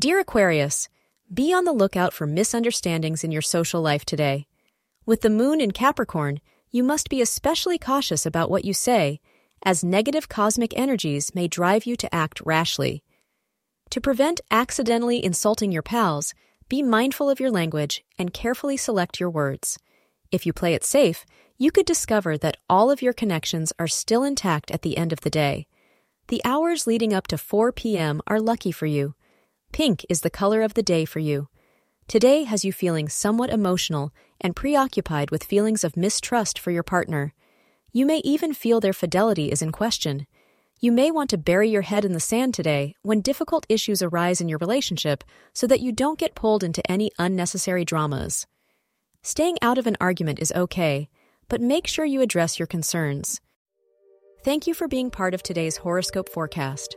Dear Aquarius, be on the lookout for misunderstandings in your social life today. With the moon in Capricorn, you must be especially cautious about what you say, as negative cosmic energies may drive you to act rashly. To prevent accidentally insulting your pals, be mindful of your language and carefully select your words. If you play it safe, you could discover that all of your connections are still intact at the end of the day. The hours leading up to 4 p.m. are lucky for you. Pink is the color of the day for you. Today has you feeling somewhat emotional and preoccupied with feelings of mistrust for your partner. You may even feel their fidelity is in question. You may want to bury your head in the sand today when difficult issues arise in your relationship so that you don't get pulled into any unnecessary dramas. Staying out of an argument is okay, but make sure you address your concerns. Thank you for being part of today's horoscope forecast.